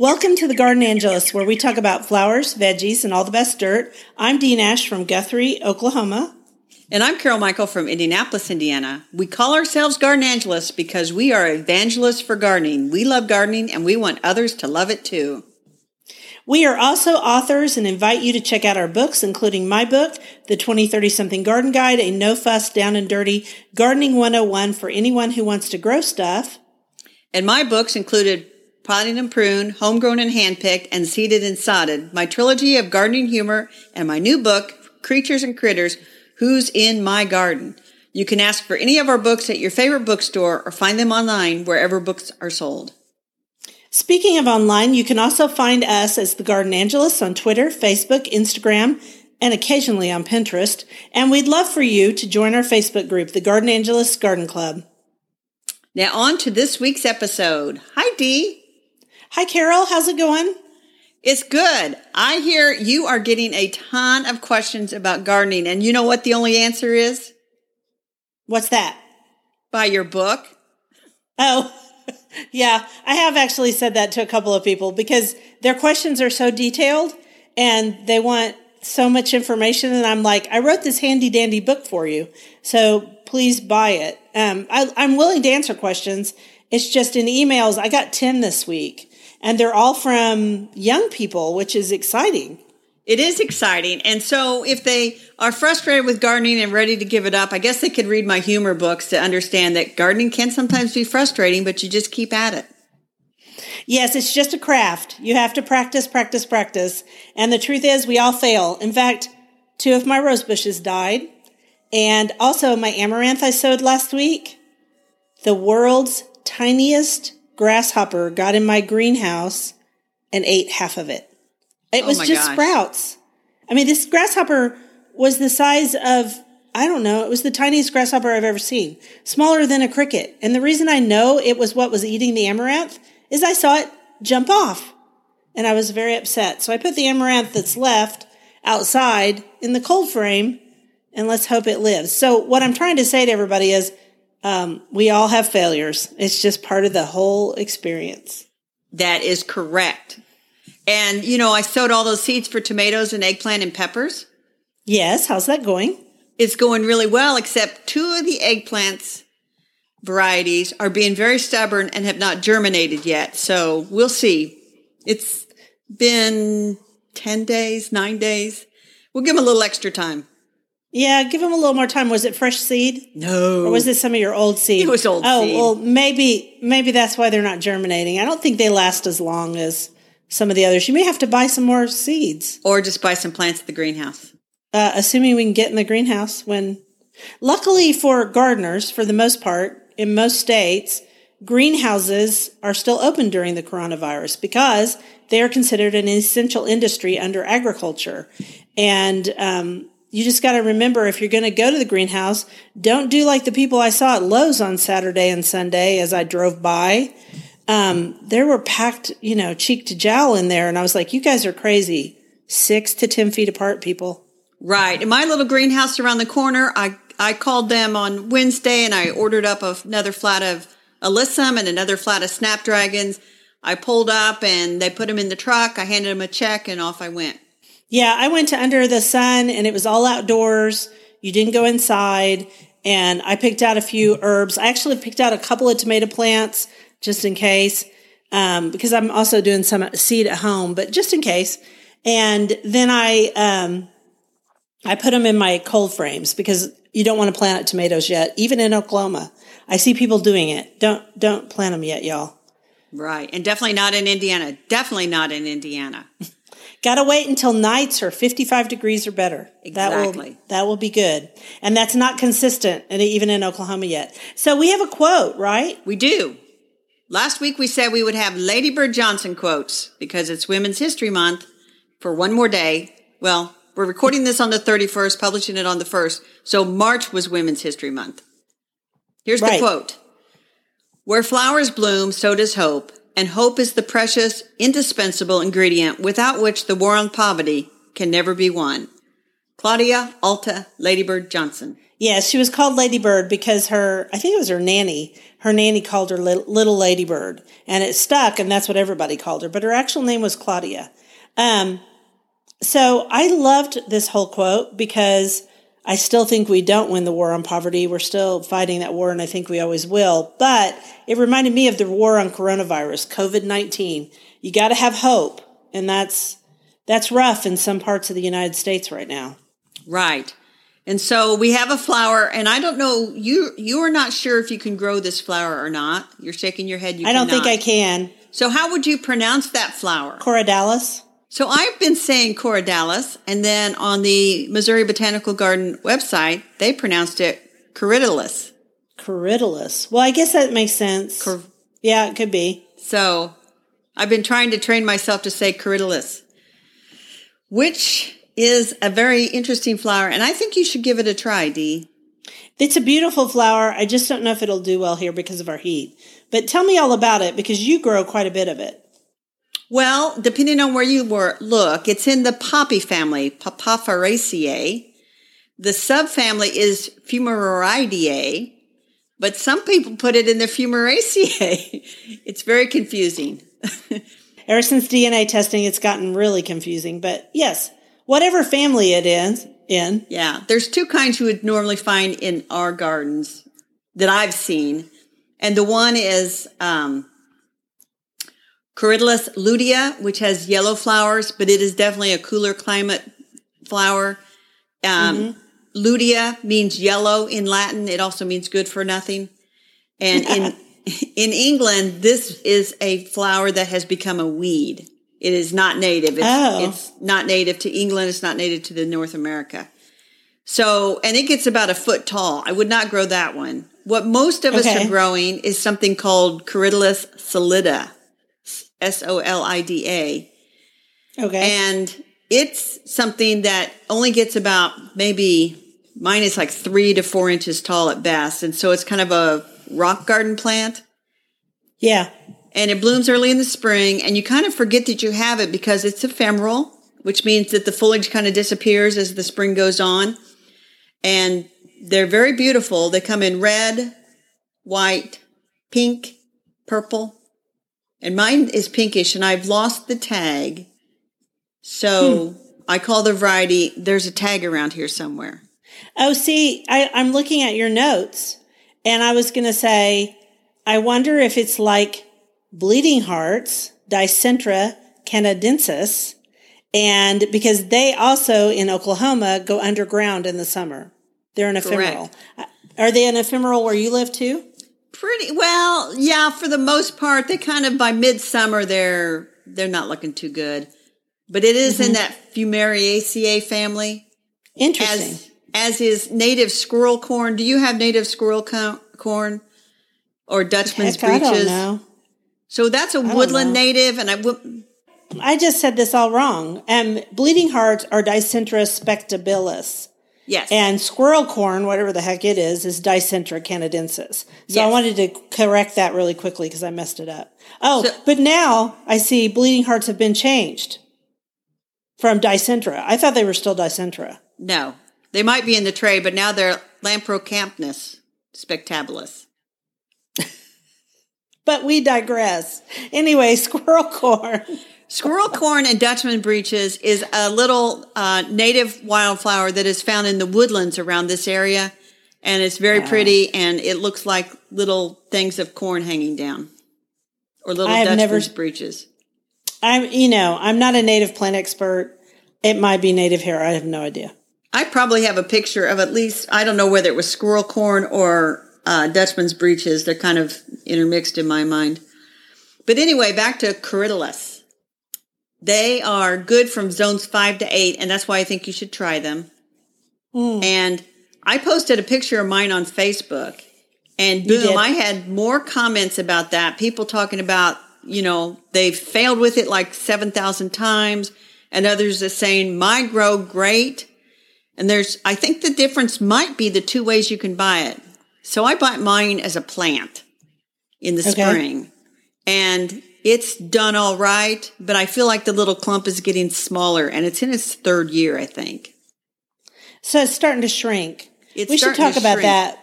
Welcome to the Gardenangelist, where we talk about flowers, veggies, and all the best dirt. I'm Dee Nash from Guthrie, Oklahoma. And I'm Carol Michel from Indianapolis, Indiana. We call ourselves Gardenangelists because we are evangelists for gardening. We love gardening and we want others to love it too. We are also authors and invite you to check out our books, including my book, The 2030 Something Garden Guide, a no fuss, down and dirty gardening 101 for anyone who wants to grow stuff. And my books included Potted and Pruned, Homegrown and Handpicked, and Seeded and Sodded, my trilogy of gardening humor, and my new book, Creatures and Critters, Who's in My Garden. You can ask for any of our books at your favorite bookstore or find them online wherever books are sold. Speaking of online, you can also find us as the Gardenangelists on Twitter, Facebook, Instagram, and occasionally on Pinterest. And we'd love for you to join our Facebook group, the Gardenangelists Garden Club. Now on to this week's episode. Hi, Dee. Hi, Carol. How's it going? It's good. I hear you are getting a ton of questions about gardening. And you know what the only answer is? What's that? Buy your book. Oh, yeah. I have actually said that to a couple of people because their questions are so detailed and they want so much information. And I'm like, I wrote this handy dandy book for you. So please buy it. Um, I, I'm willing to answer questions. It's just in emails. I got 10 this week and they're all from young people, which is exciting. It is exciting. And so if they are frustrated with gardening and ready to give it up, I guess they could read my humor books to understand that gardening can sometimes be frustrating, but you just keep at it. Yes, it's just a craft. You have to practice, practice, practice. And the truth is we all fail. In fact, two of my rose bushes died. And also my amaranth I sowed last week. The world's tiniest grasshopper got in my greenhouse and ate half of it. It Oh was just gosh. sprouts. I mean, this grasshopper was the size of, I don't know, it was the tiniest grasshopper I've ever seen, smaller than a cricket. And the reason I know it was what was eating the amaranth is I saw it jump off and I was very upset. So I put the amaranth that's left outside in the cold frame and let's hope it lives. So what I'm trying to say to everybody is, um, we all have failures. It's just part of the whole experience. That is correct. And, you know, I sowed all those seeds for tomatoes and eggplant and peppers. Yes. How's that going? It's going really well, except two of the eggplants varieties are being very stubborn and have not germinated yet. So we'll see. It's been 10 days, nine days. We'll give them a little extra time. Yeah. Give them a little more time. Was it fresh seed? No. Or was it some of your old seed? It was old oh, seed. well, maybe, maybe that's why they're not germinating. I don't think they last as long as some of the others. You may have to buy some more seeds, Or just buy some plants at the greenhouse. uh, assuming we can get in the greenhouse when, luckily for gardeners, for the most part, in most states, greenhouses are still open during the coronavirus because they are considered an essential industry under agriculture. And, um, you just got to remember if you're going to go to the greenhouse, don't do like the people I saw at Lowe's on Saturday and Sunday as I drove by. Um, there were packed, you know, cheek to jowl in there. And I was like, you guys are crazy. Six to 10 feet apart, people. Right. In my little greenhouse around the corner, I, I called them on Wednesday and I ordered up another flat of alyssum and another flat of snapdragons. I pulled up and they put them in the truck. I handed them a check and off I went. Yeah, I went to Under the Sun and it was all outdoors. You didn't go inside. And I picked out a few herbs. I actually picked out a couple of tomato plants just in case, um, because I'm also doing some seed at home, but just in case. And then I, um, I put them in my cold frames because you don't want to plant tomatoes yet, even in Oklahoma. I see people doing it. Don't, don't plant them yet, y'all. Right. And definitely not in Indiana. Definitely not in Indiana. Got to wait until nights are 55 degrees or better. That will, Exactly. that will be good. And that's not consistent and even in Oklahoma yet. So we have a quote, right? We do. Last week we said we would have Lady Bird Johnson quotes because it's Women's History Month for one more day. Well, we're recording this on the 31st, publishing it on the 1st. So March was Women's History Month. Here's Right. the quote. Where flowers bloom, so does hope. And hope is the precious, indispensable ingredient without which the war on poverty can never be won. Claudia Alta Ladybird Johnson. Yeah, she was called Ladybird because her, I think it was her nanny. Her nanny called her Little, Ladybird, and it stuck, and that's what everybody called her. But her actual name was Claudia. Um, so I loved this whole quote because I still think we don't win the war on poverty. We're still fighting that war, and I think we always will. But it reminded me of the war on coronavirus, COVID nineteen. You got to have hope, and that's that's rough in some parts of the United States right now. Right. And so we have a flower, and I don't know you. You are not sure if you can grow this flower or not. You're shaking your head. You I don't cannot. think I can. So how would you pronounce that flower? Corydalis. So I've been saying Corydalis, and then on the Missouri Botanical Garden website, they pronounced it Corydalis. Corydalis. Well, I guess that makes sense. Cor- yeah, it could be. So I've been trying to train myself to say Corydalis, which is a very interesting flower, and I think you should give it a try, Dee. It's a beautiful flower. I just don't know if it'll do well here because of our heat. But tell me all about it because you grow quite a bit of it. Well, depending on where you were, look, it's in the poppy family, Papaveraceae. The subfamily is Fumarioideae, but some people put it in the Fumariaceae. it's very confusing. Ever since DNA testing, it's gotten really confusing. But yes, whatever family it is in. Yeah, there's two kinds you would normally find in our gardens that I've seen. And the one is um, Corydalis lutea, which has yellow flowers, but it is definitely a cooler climate flower. Um, Mm-hmm. Lutea means yellow in Latin. It also means good for nothing. And in in England, this is a flower that has become a weed. It is not native. It's, Oh. it's not native to England. It's not native to the North America. So, and it gets about a foot tall. I would not grow that one. What most of us are growing is something called Corydalis solida, S O L I D A. Okay. And it's something that only gets about maybe mine is like three to four inches tall at best. And so it's kind of a rock garden plant yeah. and it blooms early in the spring and you kind of forget that you have it because it's ephemeral, which means that the foliage kind of disappears as the spring goes on. And they're very beautiful. They come in red, white, pink, purple. And mine is pinkish and I've lost the tag. So I call the variety, there's a tag around here somewhere. Oh, see, I, I'm looking at your notes and I was going to say, I wonder if it's like bleeding hearts, Dicentra canadensis, and because they also in Oklahoma go underground in the summer. They're an ephemeral. Uh, Are they an ephemeral where you live too? Pretty well, yeah, for the most part, they kind of by midsummer they're they're not looking too good. But it is in that Fumariaceae family. Interesting. as as is native squirrel corn. Do you have native squirrel co- corn or Dutchman's Heck, I don't breeches? know. So that's a woodland native, and I would. I just said this all wrong. Um, bleeding hearts are Dicentra spectabilis. Yes, And squirrel corn, whatever the heck it is, is Dicentra canadensis. So I wanted to correct that really quickly because I messed it up. Oh, So- but now I see bleeding hearts have been changed from Dicentra. I thought they were still Dicentra. no, they might be in the tray, but now they're Lamprocapnos spectabilis. But we digress. Anyway, squirrel corn. Squirrel corn and Dutchman breeches is a little uh, native wildflower that is found in the woodlands around this area, and it's very pretty, and it looks like little things of corn hanging down, or little I have never- Dutchman's breeches. I'm, you know, I'm not a native plant expert. It might be native here. I have no idea. I probably have a picture of at least I don't know whether it was squirrel corn or uh, Dutchman's breeches. They're kind of intermixed in my mind. But anyway, back to Corydalis. They are good from zones five to eight, and that's why I think you should try them. Hmm. And I posted a picture of mine on Facebook, and boom, I had more comments about that. People talking about, you know, they've failed with it like 7,000 times, and others are saying, my grow great. And there's, I think the difference might be the two ways you can buy it. So I bought mine as a plant in the Okay. spring and it's done all right, but I feel like the little clump is getting smaller and it's in its third year, I think. So it's starting to shrink. It's we should talk about that.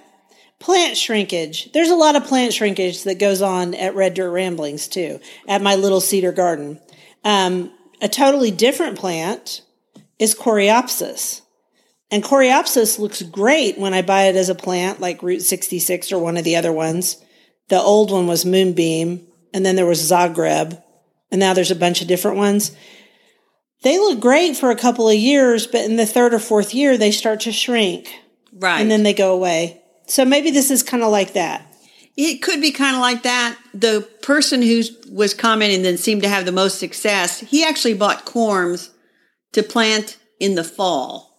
Plant shrinkage. There's a lot of plant shrinkage that goes on at Red Dirt Ramblings too, at my little cedar garden. Um, a totally different plant is Coreopsis. And Coreopsis looks great when I buy it as a plant, like Route 66 or one of the other ones. The old one was Moonbeam, and then there was Zagreb, and now there's a bunch of different ones. They look great for a couple of years, but in the third or fourth year, they start to shrink Right. and then they go away. So maybe this is kind of like that. It could be kind of like that. The person who was commenting that seemed to have the most success, he actually bought corms to plant in the fall.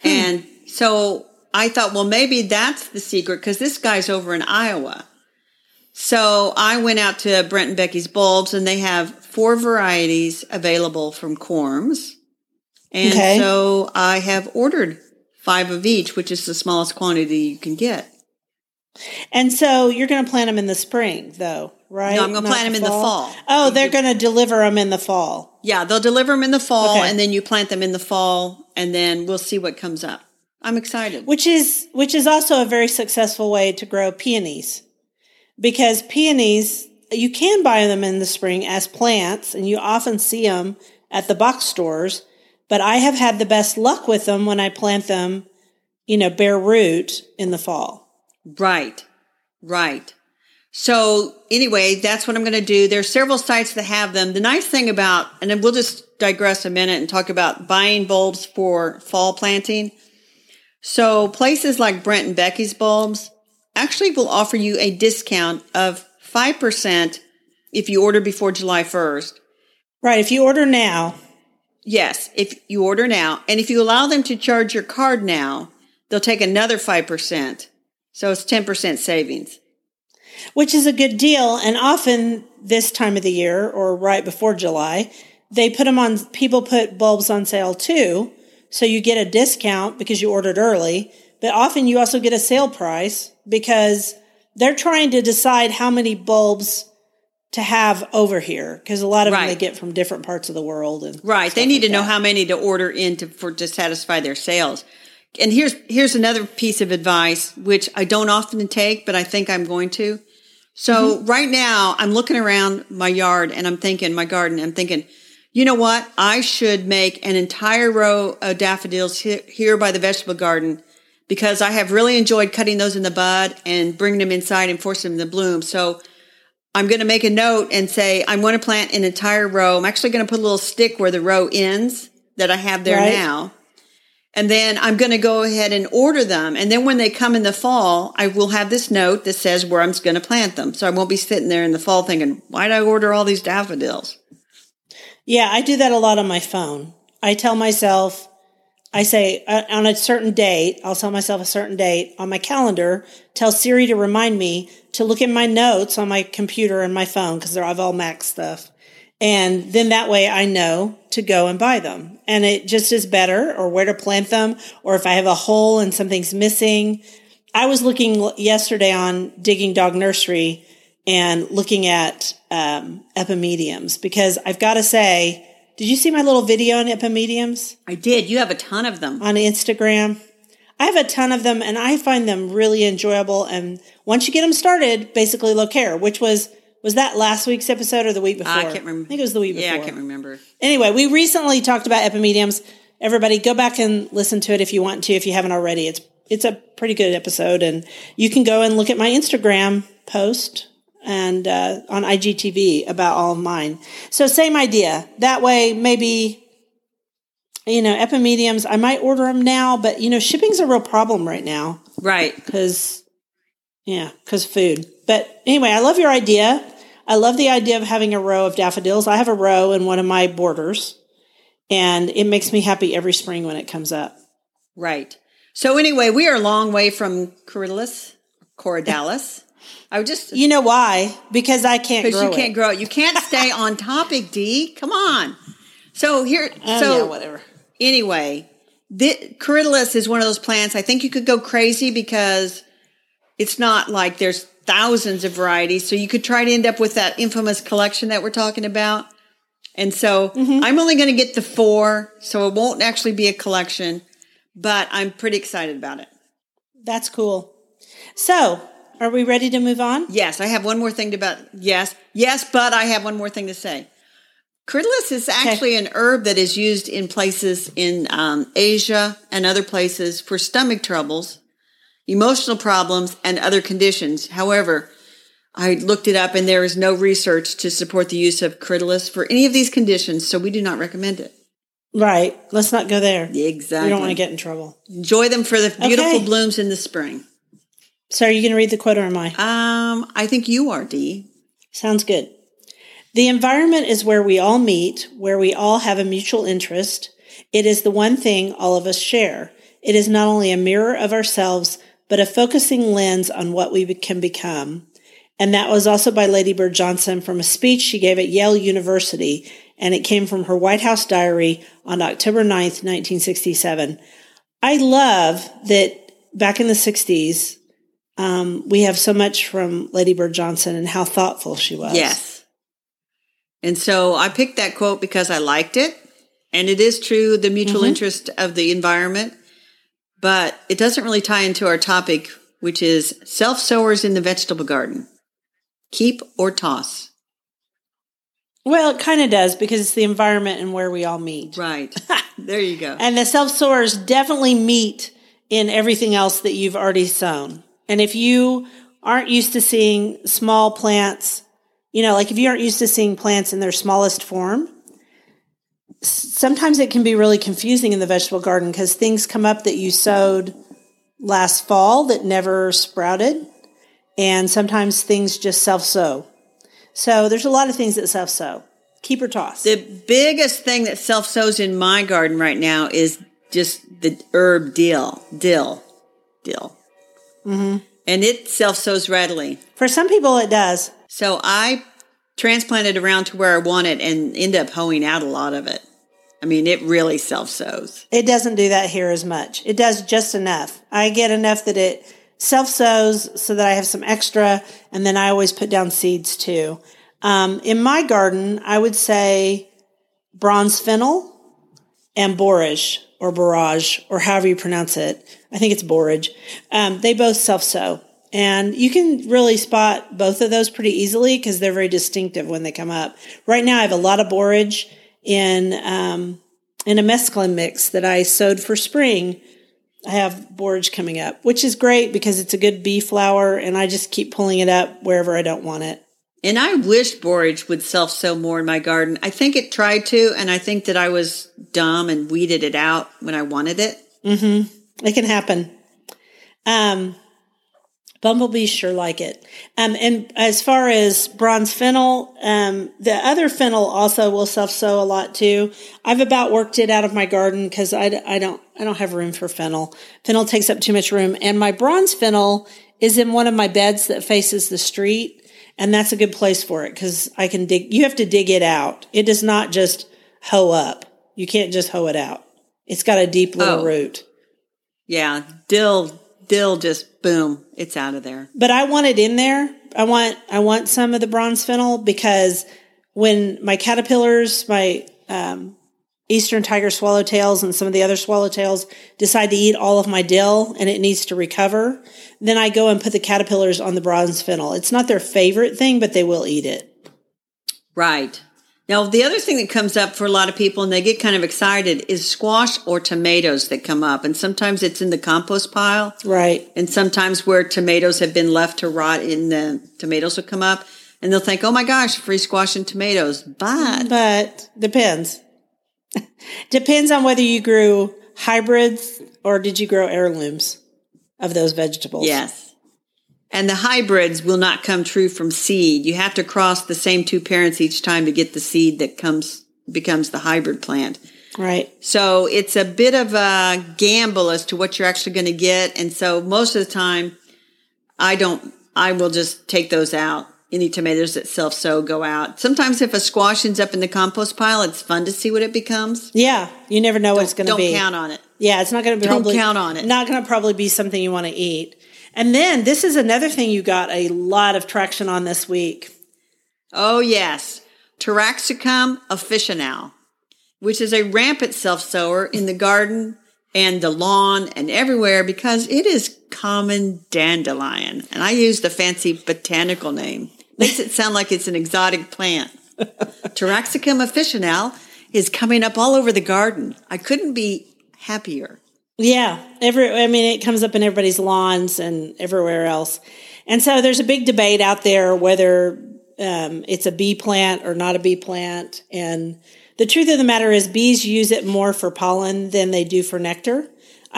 Hmm. And so I thought, well, maybe that's the secret because this guy's over in Iowa. So I went out to Brent and Becky's bulbs and they have four varieties available from corms. And Okay. so I have ordered five of each, which is the smallest quantity you can get. And so you're going to plant them in the spring, though, right? No, I'm gonna Not plant 'em in the fall. Oh, they're going to deliver them in the fall. Yeah, they'll deliver them in the fall Okay. and then you plant them in the fall and then we'll see what comes up. I'm excited. which is which is also a very successful way to grow peonies because peonies you can buy them in the spring as plants and you often see them at the box stores but i have had the best luck with them when i plant them you know bare root in the fall Right. Right. So anyway, that's what I'm going to do. There's several sites that have them. The nice thing about, and then we'll just digress a minute and talk about buying bulbs for fall planting. So places like Brent and Becky's bulbs actually will offer you a discount of 5% if you order before July 1st. right if you order now Yes, if you order now, and if you allow them to charge your card now, they'll take another 5%. So it's 10% savings. which is a good deal. And often this time of the year or right before July, they put them on, people put bulbs on sale too. So you get a discount because you ordered early, but often you also get a sale price because they're trying to decide how many bulbs to have over here because a lot of them they get from different parts of the world and Right. They need like to know how many to order in to, for, to satisfy their sales. And here's, here's another piece of advice, which I don't often take, but I think I'm going to. So Mm-hmm. right now I'm looking around my yard and I'm thinking, my garden, I'm thinking, you know what? I should make an entire row of daffodils here, here by the vegetable garden because I have really enjoyed cutting those in the bud and bringing them inside and forcing them to bloom. So I'm going to make a note and say, I'm going to plant an entire row. I'm actually going to put a little stick where the row ends that I have there Right. now. And then I'm going to go ahead and order them. And then when they come in the fall, I will have this note that says where I'm going to plant them. So I won't be sitting there in the fall thinking, why did I order all these daffodils? Yeah, I do that a lot on my phone. I tell myself, I say uh, on a certain date, I'll tell myself a certain date on my calendar, tell Siri to remind me to look at my notes on my computer and my phone because I've all Mac stuff. And then that way I know to go and buy them. And it just is better or where to plant them or if I have a hole and something's missing. I was looking yesterday on Digging Dog Nursery and looking at um, epimediums because I've got to say, did you see my little video on epimediums I did. You have a ton of them. on Instagram? I have a ton of them and I find them really enjoyable. And once you get them started, basically low care, which was, was that last week's episode or the week before? I can't remember. I think it was the week before. Yeah, I can't remember. Anyway, we recently talked about epimediums. Everybody go back and listen to it if you want to, if you haven't already. It's it's a pretty good episode and you can go and look at my Instagram post and uh, on IGTV about all of mine. So same idea. That way maybe you know, epimediums, I might order them now, but you know, shipping's a real problem right now Right. because yeah because food but anyway i love your idea i love the idea of having a row of daffodils i have a row in one of my borders and it makes me happy every spring when it comes up Right. So anyway, we are a long way from Corylus, Corydalis. I would just you know why because i can't because you can't it. grow it. You can't stay on topic, D. Come on. So here, Oh, so yeah, whatever anyway, the Corydalis is one of those plants. I think you could go crazy because it's not like there's thousands of varieties. So you could try to end up with that infamous collection that we're talking about. And so Mm-hmm. I'm only going to get the four, so it won't actually be a collection, but I'm pretty excited about it. That's cool. So, are we ready to move on? Yes, I have one more thing to about yes, yes, but I have one more thing to say. Corydalis is actually an herb that is used in places in um, Asia and other places for stomach troubles, emotional problems, and other conditions. However, I looked it up and there is no research to support the use of Corydalis for any of these conditions, so we do not recommend it. Right. Let's not go there. Exactly. We don't want to get in trouble. Enjoy them for the beautiful Okay. blooms in the spring. So, are you going to read the quote or am I? Um, I think you are, Dee. Sounds good. The environment is where we all meet, where we all have a mutual interest. It is the one thing all of us share. It is not only a mirror of ourselves, but a focusing lens on what we can become. And that was also by Lady Bird Johnson from a speech she gave at Yale University, and it came from her White House diary on October 9th, 1967. I love that back in the 60s, um, we have so much from Lady Bird Johnson and how thoughtful she was. Yes. And so I picked that quote because I liked it. And it is true, the mutual interest of the environment. But it doesn't really tie into our topic, which is self sowers in the vegetable garden. Keep or toss. Well, it kind of does because it's the environment and where we all meet. Right. there you go. And the self sowers definitely meet in everything else that you've already sown. And if you aren't used to seeing small plants, you know, like if you aren't used to seeing plants in their smallest form, sometimes it can be really confusing in the vegetable garden because things come up that you sowed last fall that never sprouted. And sometimes things just self sow. So there's a lot of things that self sow. Keep or toss. The biggest thing that self sows in my garden right now is just the herb dill, dill, dill. Mm-hmm. And it self sows readily. For some people, it does. So I transplanted around to where I want it and end up hoeing out a lot of it. I mean, it really self sows. It doesn't do that here as much. It does just enough. I get enough that it self sows so that I have some extra, and then I always put down seeds too. Um, in my garden, I would say bronze fennel and borage or borage or however you pronounce it. I think it's borage. Um, they both self sow. And you can really spot both of those pretty easily because they're very distinctive when they come up. Right now, I have a lot of borage in um, in a mesclun mix that I sowed for spring. I have borage coming up, which is great because it's a good bee flower, and I just keep pulling it up wherever I don't want it. And I wish borage would self sow more in my garden. I think it tried to, and I think that I was dumb and weeded it out when I wanted it. It can happen. Um, bumblebees sure like it. Um, and as far as bronze fennel, um, the other fennel also will self sow a lot too. I've about worked it out of my garden because I don't I don't have room for fennel. Fennel takes up too much room, and my bronze fennel is in one of my beds that faces the street, and that's a good place for it because I can dig. You have to dig it out. It does not just hoe up. You can't just hoe it out. It's got a deep little Oh. root. Yeah, dill, dill just boom, it's out of there. but I want it in there. I want I want some of the bronze fennel because when my caterpillars, my um, eastern tiger swallowtails, and some of the other swallowtails decide to eat all of my dill and it needs to recover, then I go and put the caterpillars on the bronze fennel. It's not their favorite thing, but they will eat it. Right. Now, the other thing that comes up for a lot of people and they get kind of excited is squash or tomatoes that come up. And sometimes it's in the compost pile. Right. And sometimes where tomatoes have been left to rot in the tomatoes will come up and they'll think, oh my gosh, free squash and tomatoes. But But depends. depends on whether you grew hybrids or did you grow heirlooms of those vegetables. yes. And the hybrids will not come true from seed. You have to cross the same two parents each time to get the seed that comes, becomes the hybrid plant. Right. So it's a bit of a gamble as to what you're actually going to get. And so most of the time, I don't, I will just take those out. Any tomatoes that self sow go out. Sometimes if a squash ends up in the compost pile, it's fun to see what it becomes. Yeah, you never know what it's going to be. Don't count on it. Yeah, it's not going to be. Don't probably, count on it. Not going to probably be something you want to eat. And then this is another thing you got a lot of traction on this week. Oh, yes. Taraxacum officinale, which is a rampant self sower in the garden and the lawn and everywhere because it is common dandelion. And I use the fancy botanical name. Makes it sound like it's an exotic plant. Taraxacum officinale is coming up all over the garden. I couldn't be happier. Yeah, every I mean it comes up in everybody's lawns and everywhere else. And so there's a big debate out there whether um, it's a bee plant or not a bee plant. And the truth of the matter is, bees use it more for pollen than they do for nectar.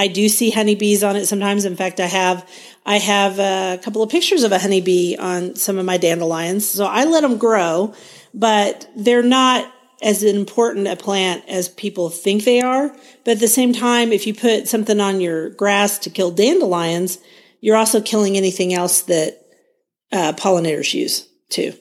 I do see honeybees on it sometimes. In fact, I have I have a couple of pictures of a honeybee on some of my dandelions. So I let them grow, but they're not as important a plant as people think they are. But at the same time, if you put something on your grass to kill dandelions, you're also killing anything else that uh, pollinators use too.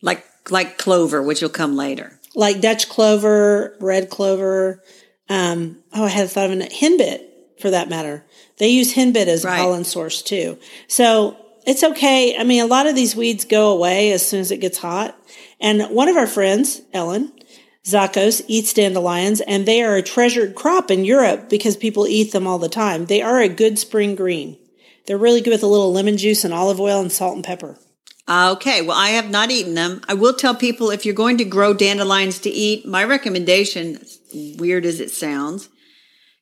Like like clover, which will come later. Like Dutch clover, red clover. Um, oh, I had thought of a Henbit, for that matter. They use henbit as right. pollen source too. So it's okay. I mean, a lot of these weeds go away as soon as it gets hot. And one of our friends, Ellen, Zachos eats dandelions and they are a treasured crop in Europe because people eat them all the time. They are a good spring green. They're really good with a little lemon juice and olive oil and salt and pepper. Okay, well, I have not eaten them. I will tell people if you're going to grow dandelions to eat, my recommendation, weird as it sounds,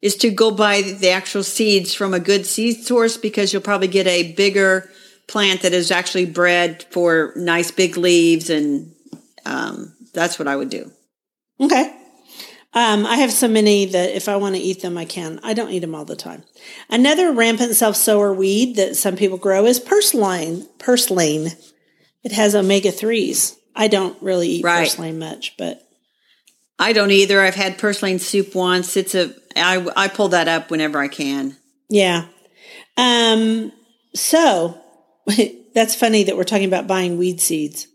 is to go buy the actual seeds from a good seed source because you'll probably get a bigger plant that is actually bred for nice big leaves, and um, that's what I would do. Okay. Um, I have so many that if I want to eat them, I can. I don't eat them all the time. Another rampant self sower weed that some people grow is purslane. Purslane. It has omega 3s. I don't really eat right. purslane much, but. I don't either. I've had purslane soup once. It's a, I, I pull that up whenever I can. Yeah. Um, so that's funny that we're talking about buying weed seeds.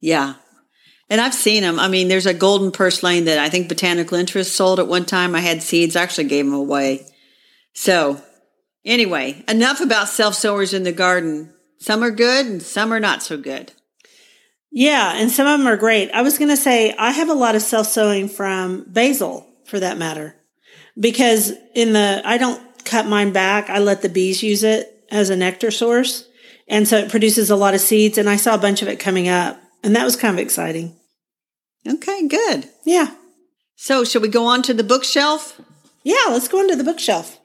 Yeah. And I've seen them. I mean, there's a golden purslane that I think Botanical Interest sold at one time. I had seeds, I actually gave them away. So, anyway, enough about self sowers in the garden. Some are good and some are not so good. Yeah, and some of them are great. I was going to say I have a lot of self sowing from basil for that matter. Because in the I don't cut mine back. I let the bees use it as a nectar source. And so it produces a lot of seeds and I saw a bunch of it coming up and that was kind of exciting. Okay, good. Yeah. So, should we go on to the bookshelf? Yeah, let's go on to the bookshelf.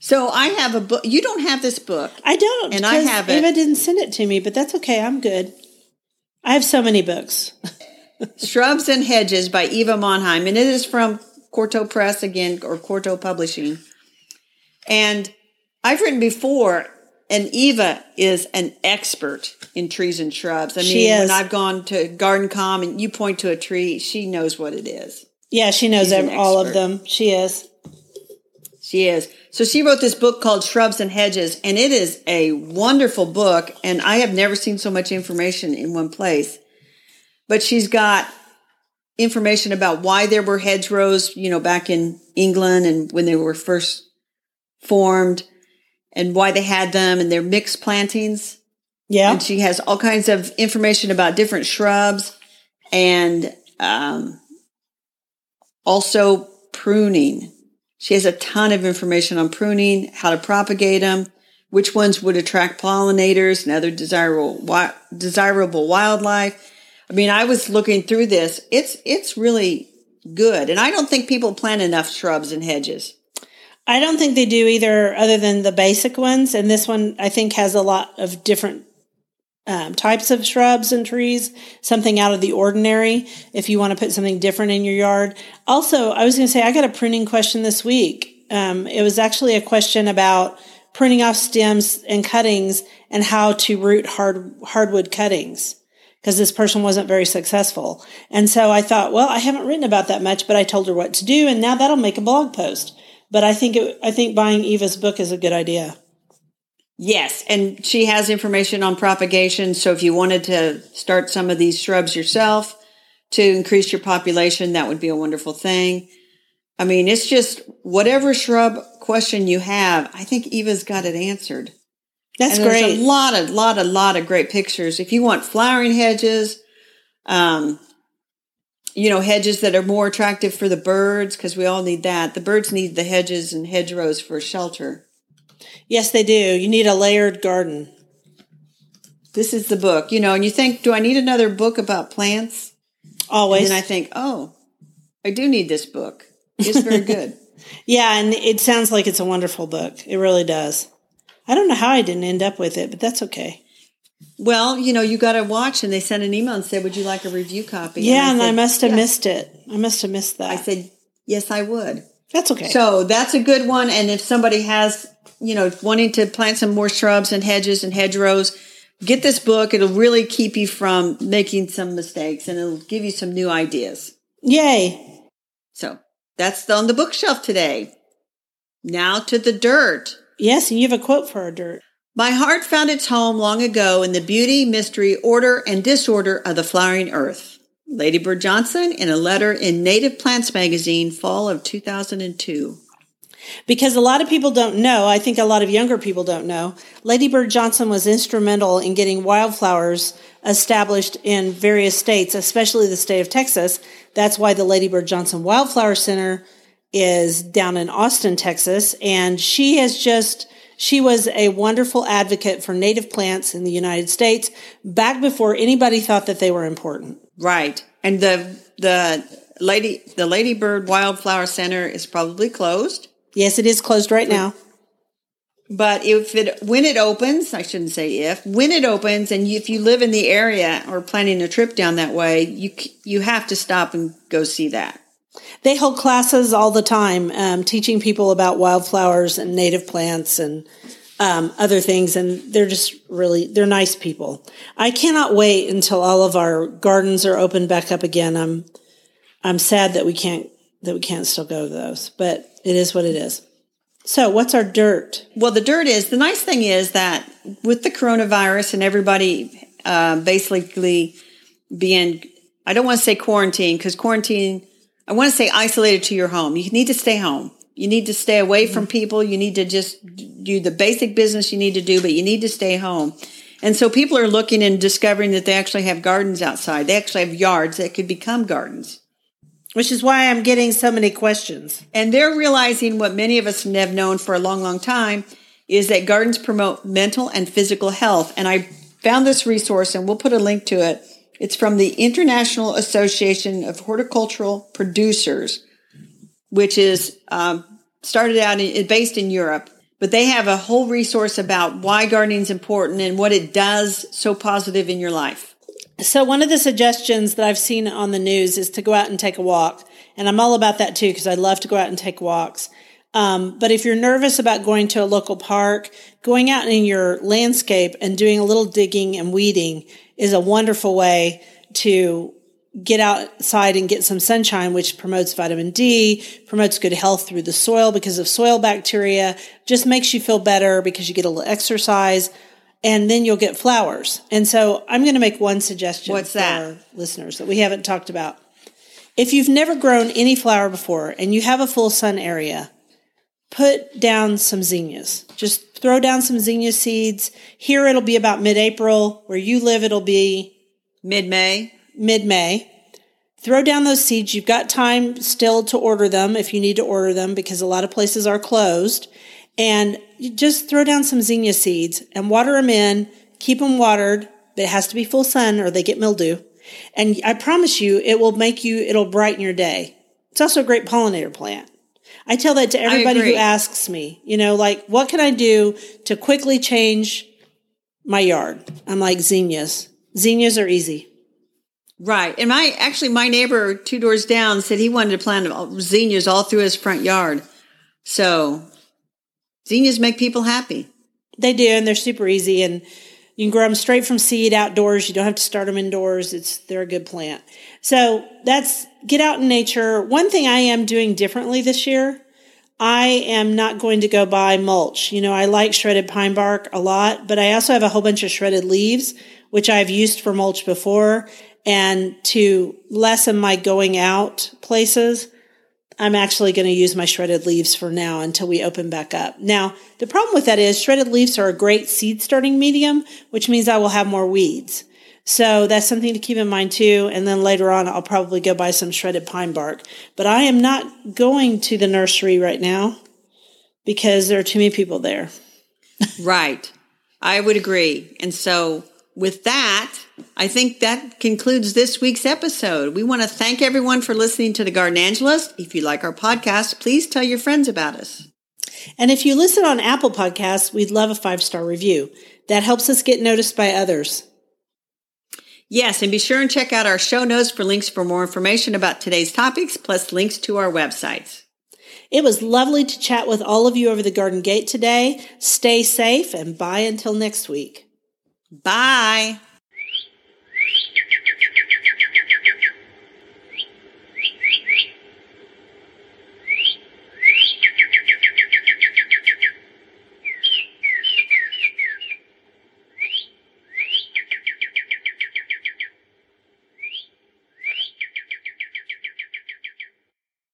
So, I have a book. You don't have this book. I don't. And I have it. Eva didn't send it to me, but that's okay. I'm good. I have so many books. Shrubs and Hedges by Eva Monheim. And it is from Quarto Press again, or Quarto Publishing. And I've written before and Eva is an expert in trees and shrubs. I mean, when I've gone to GardenComm and you point to a tree, she knows what it is. Yeah, she knows all of them. She is. She is. So she wrote this book called Shrubs and Hedges, and it is a wonderful book. And I have never seen so much information in one place. But she's got information about why there were hedgerows, you know, back in England and when they were first formed and why they had them and their mixed plantings. Yeah. And she has all kinds of information about different shrubs and um, also pruning. She has a ton of information on pruning, how to propagate them, which ones would attract pollinators and other desirable desirable wildlife. I mean, I was looking through this. It's it's really good, and I don't think people plant enough shrubs and hedges. I don't think they do either, other than the basic ones. And this one, I think, has a lot of different um, types of shrubs and trees, something out of the ordinary if you want to put something different in your yard. Also, I was going to say, I got a pruning question this week. Um, it was actually a question about pruning off stems and cuttings and how to root hard hardwood cuttings because this person wasn't very successful. And so I thought, well, I haven't written about that much, but I told her what to do, and now that'll make a blog post. But I think it, I think buying Eva's book is a good idea. Yes, and she has information on propagation. So if you wanted to start some of these shrubs yourself to increase your population, that would be a wonderful thing. I mean, it's just whatever shrub question you have, I think Eva's got it answered. That's and great. a lot of, lot, a lot of great pictures. If you want flowering hedges, um, you know, hedges that are more attractive for the birds because we all need that. The birds need the hedges and hedgerows for shelter. Yes, they do. You need a layered garden. This is the book, you know, and you think, do I need another book about plants? Always. And I think, oh, I do need this book. It's very good. yeah, and it sounds like it's a wonderful book. It really does. I don't know how I didn't end up with it, but that's okay. Well, you know, you got to watch, and they sent an email and said, "Would you like a review copy?" Yeah, and I, said, I must have yes. missed it. I must have missed that. I said, "Yes, I would." that's okay. So that's a good one. And if somebody has, you know, wanting to plant some more shrubs and hedges and hedgerows, get this book. It'll really keep you from making some mistakes, and it'll give you some new ideas. Yay! So that's on the bookshelf today. Now to the dirt. Yes, and you have a quote for our dirt. My heart found its home long ago in the beauty, mystery, order, and disorder of the flowering earth. Lady Bird Johnson in a letter in Native Plants magazine, fall of 2002. Because a lot of people don't know, I think a lot of younger people don't know, Lady Bird Johnson was instrumental in getting wildflowers established in various states, especially the state of Texas. That's why the Lady Bird Johnson Wildflower Center is down in Austin, Texas. And she has just, she was a wonderful advocate for native plants in the United States back before anybody thought that they were important. Right. And the, the lady, the Lady Bird Wildflower Center is probably closed. Yes, it is closed right now. But if it, when it opens, I shouldn't say if, when it opens and you, if you live in the area or planning a trip down that way, you, you have to stop and go see that. They hold classes all the time, um, teaching people about wildflowers and native plants and um, other things. And they're just really, they're nice people. I cannot wait until all of our gardens are open back up again. I'm, I'm sad that we can't, that we can't still go to those, but it is what it is. So what's our dirt? Well, the dirt is the nice thing is that with the coronavirus and everybody uh, basically being, I don't want to say quarantine because quarantine, I want to say isolated to your home. You need to stay home. You need to stay away from people. You need to just do the basic business you need to do, but you need to stay home. And so people are looking and discovering that they actually have gardens outside. They actually have yards that could become gardens. Which is why I'm getting so many questions. And they're realizing what many of us have known for a long, long time is that gardens promote mental and physical health. And I found this resource and we'll put a link to it. It's from the International Association of Horticultural Producers, which is um, started out in, based in Europe. But they have a whole resource about why gardening is important and what it does so positive in your life. So one of the suggestions that I've seen on the news is to go out and take a walk. And I'm all about that too, because I love to go out and take walks. Um, but if you're nervous about going to a local park, going out in your landscape and doing a little digging and weeding is a wonderful way to get outside and get some sunshine, which promotes vitamin D, promotes good health through the soil because of soil bacteria, just makes you feel better because you get a little exercise and then you'll get flowers. And so I'm going to make one suggestion What's for that? our listeners that we haven't talked about. If you've never grown any flower before and you have a full sun area, put down some zinnias. Just throw down some zinnia seeds. Here it'll be about mid-April. Where you live, it'll be Mid May. mid-May. Throw down those seeds. You've got time still to order them if you need to order them because a lot of places are closed. And you just throw down some zinnia seeds and water them in. Keep them watered. It has to be full sun or they get mildew. And I promise you, it will make you, it'll brighten your day. It's also a great pollinator plant. I tell that to everybody who asks me, you know, like, what can I do to quickly change my yard? I'm like, zinnias. Zinnias are easy. Right. And my actually my neighbor two doors down said he wanted to plant uh, zinnias all through his front yard. So zinnias make people happy. They do, and they're super easy, and you can grow them straight from seed outdoors. You don't have to start them indoors. It's they're a good plant. So that's get out in nature. One thing I am doing differently this year, I am not going to go buy mulch. You know, I like shredded pine bark a lot, but I also have a whole bunch of shredded leaves, which I've used for mulch before. And to lessen my going out places, I'm actually going to use my shredded leaves for now until we open back up. Now, the problem with that is shredded leaves are a great seed starting medium, which means I will have more weeds. So that's something to keep in mind too. And then later on, I'll probably go buy some shredded pine bark. But I am not going to the nursery right now because there are too many people there. right. I would agree. And so with that, I think that concludes this week's episode. We want to thank everyone for listening to the Gardenangelist. If you like our podcast, please tell your friends about us. And if you listen on Apple Podcasts, we'd love a five star review. That helps us get noticed by others. Yes, and be sure and check out our show notes for links for more information about today's topics, plus links to our websites. It was lovely to chat with all of you over the garden gate today. Stay safe and bye until next week. Bye.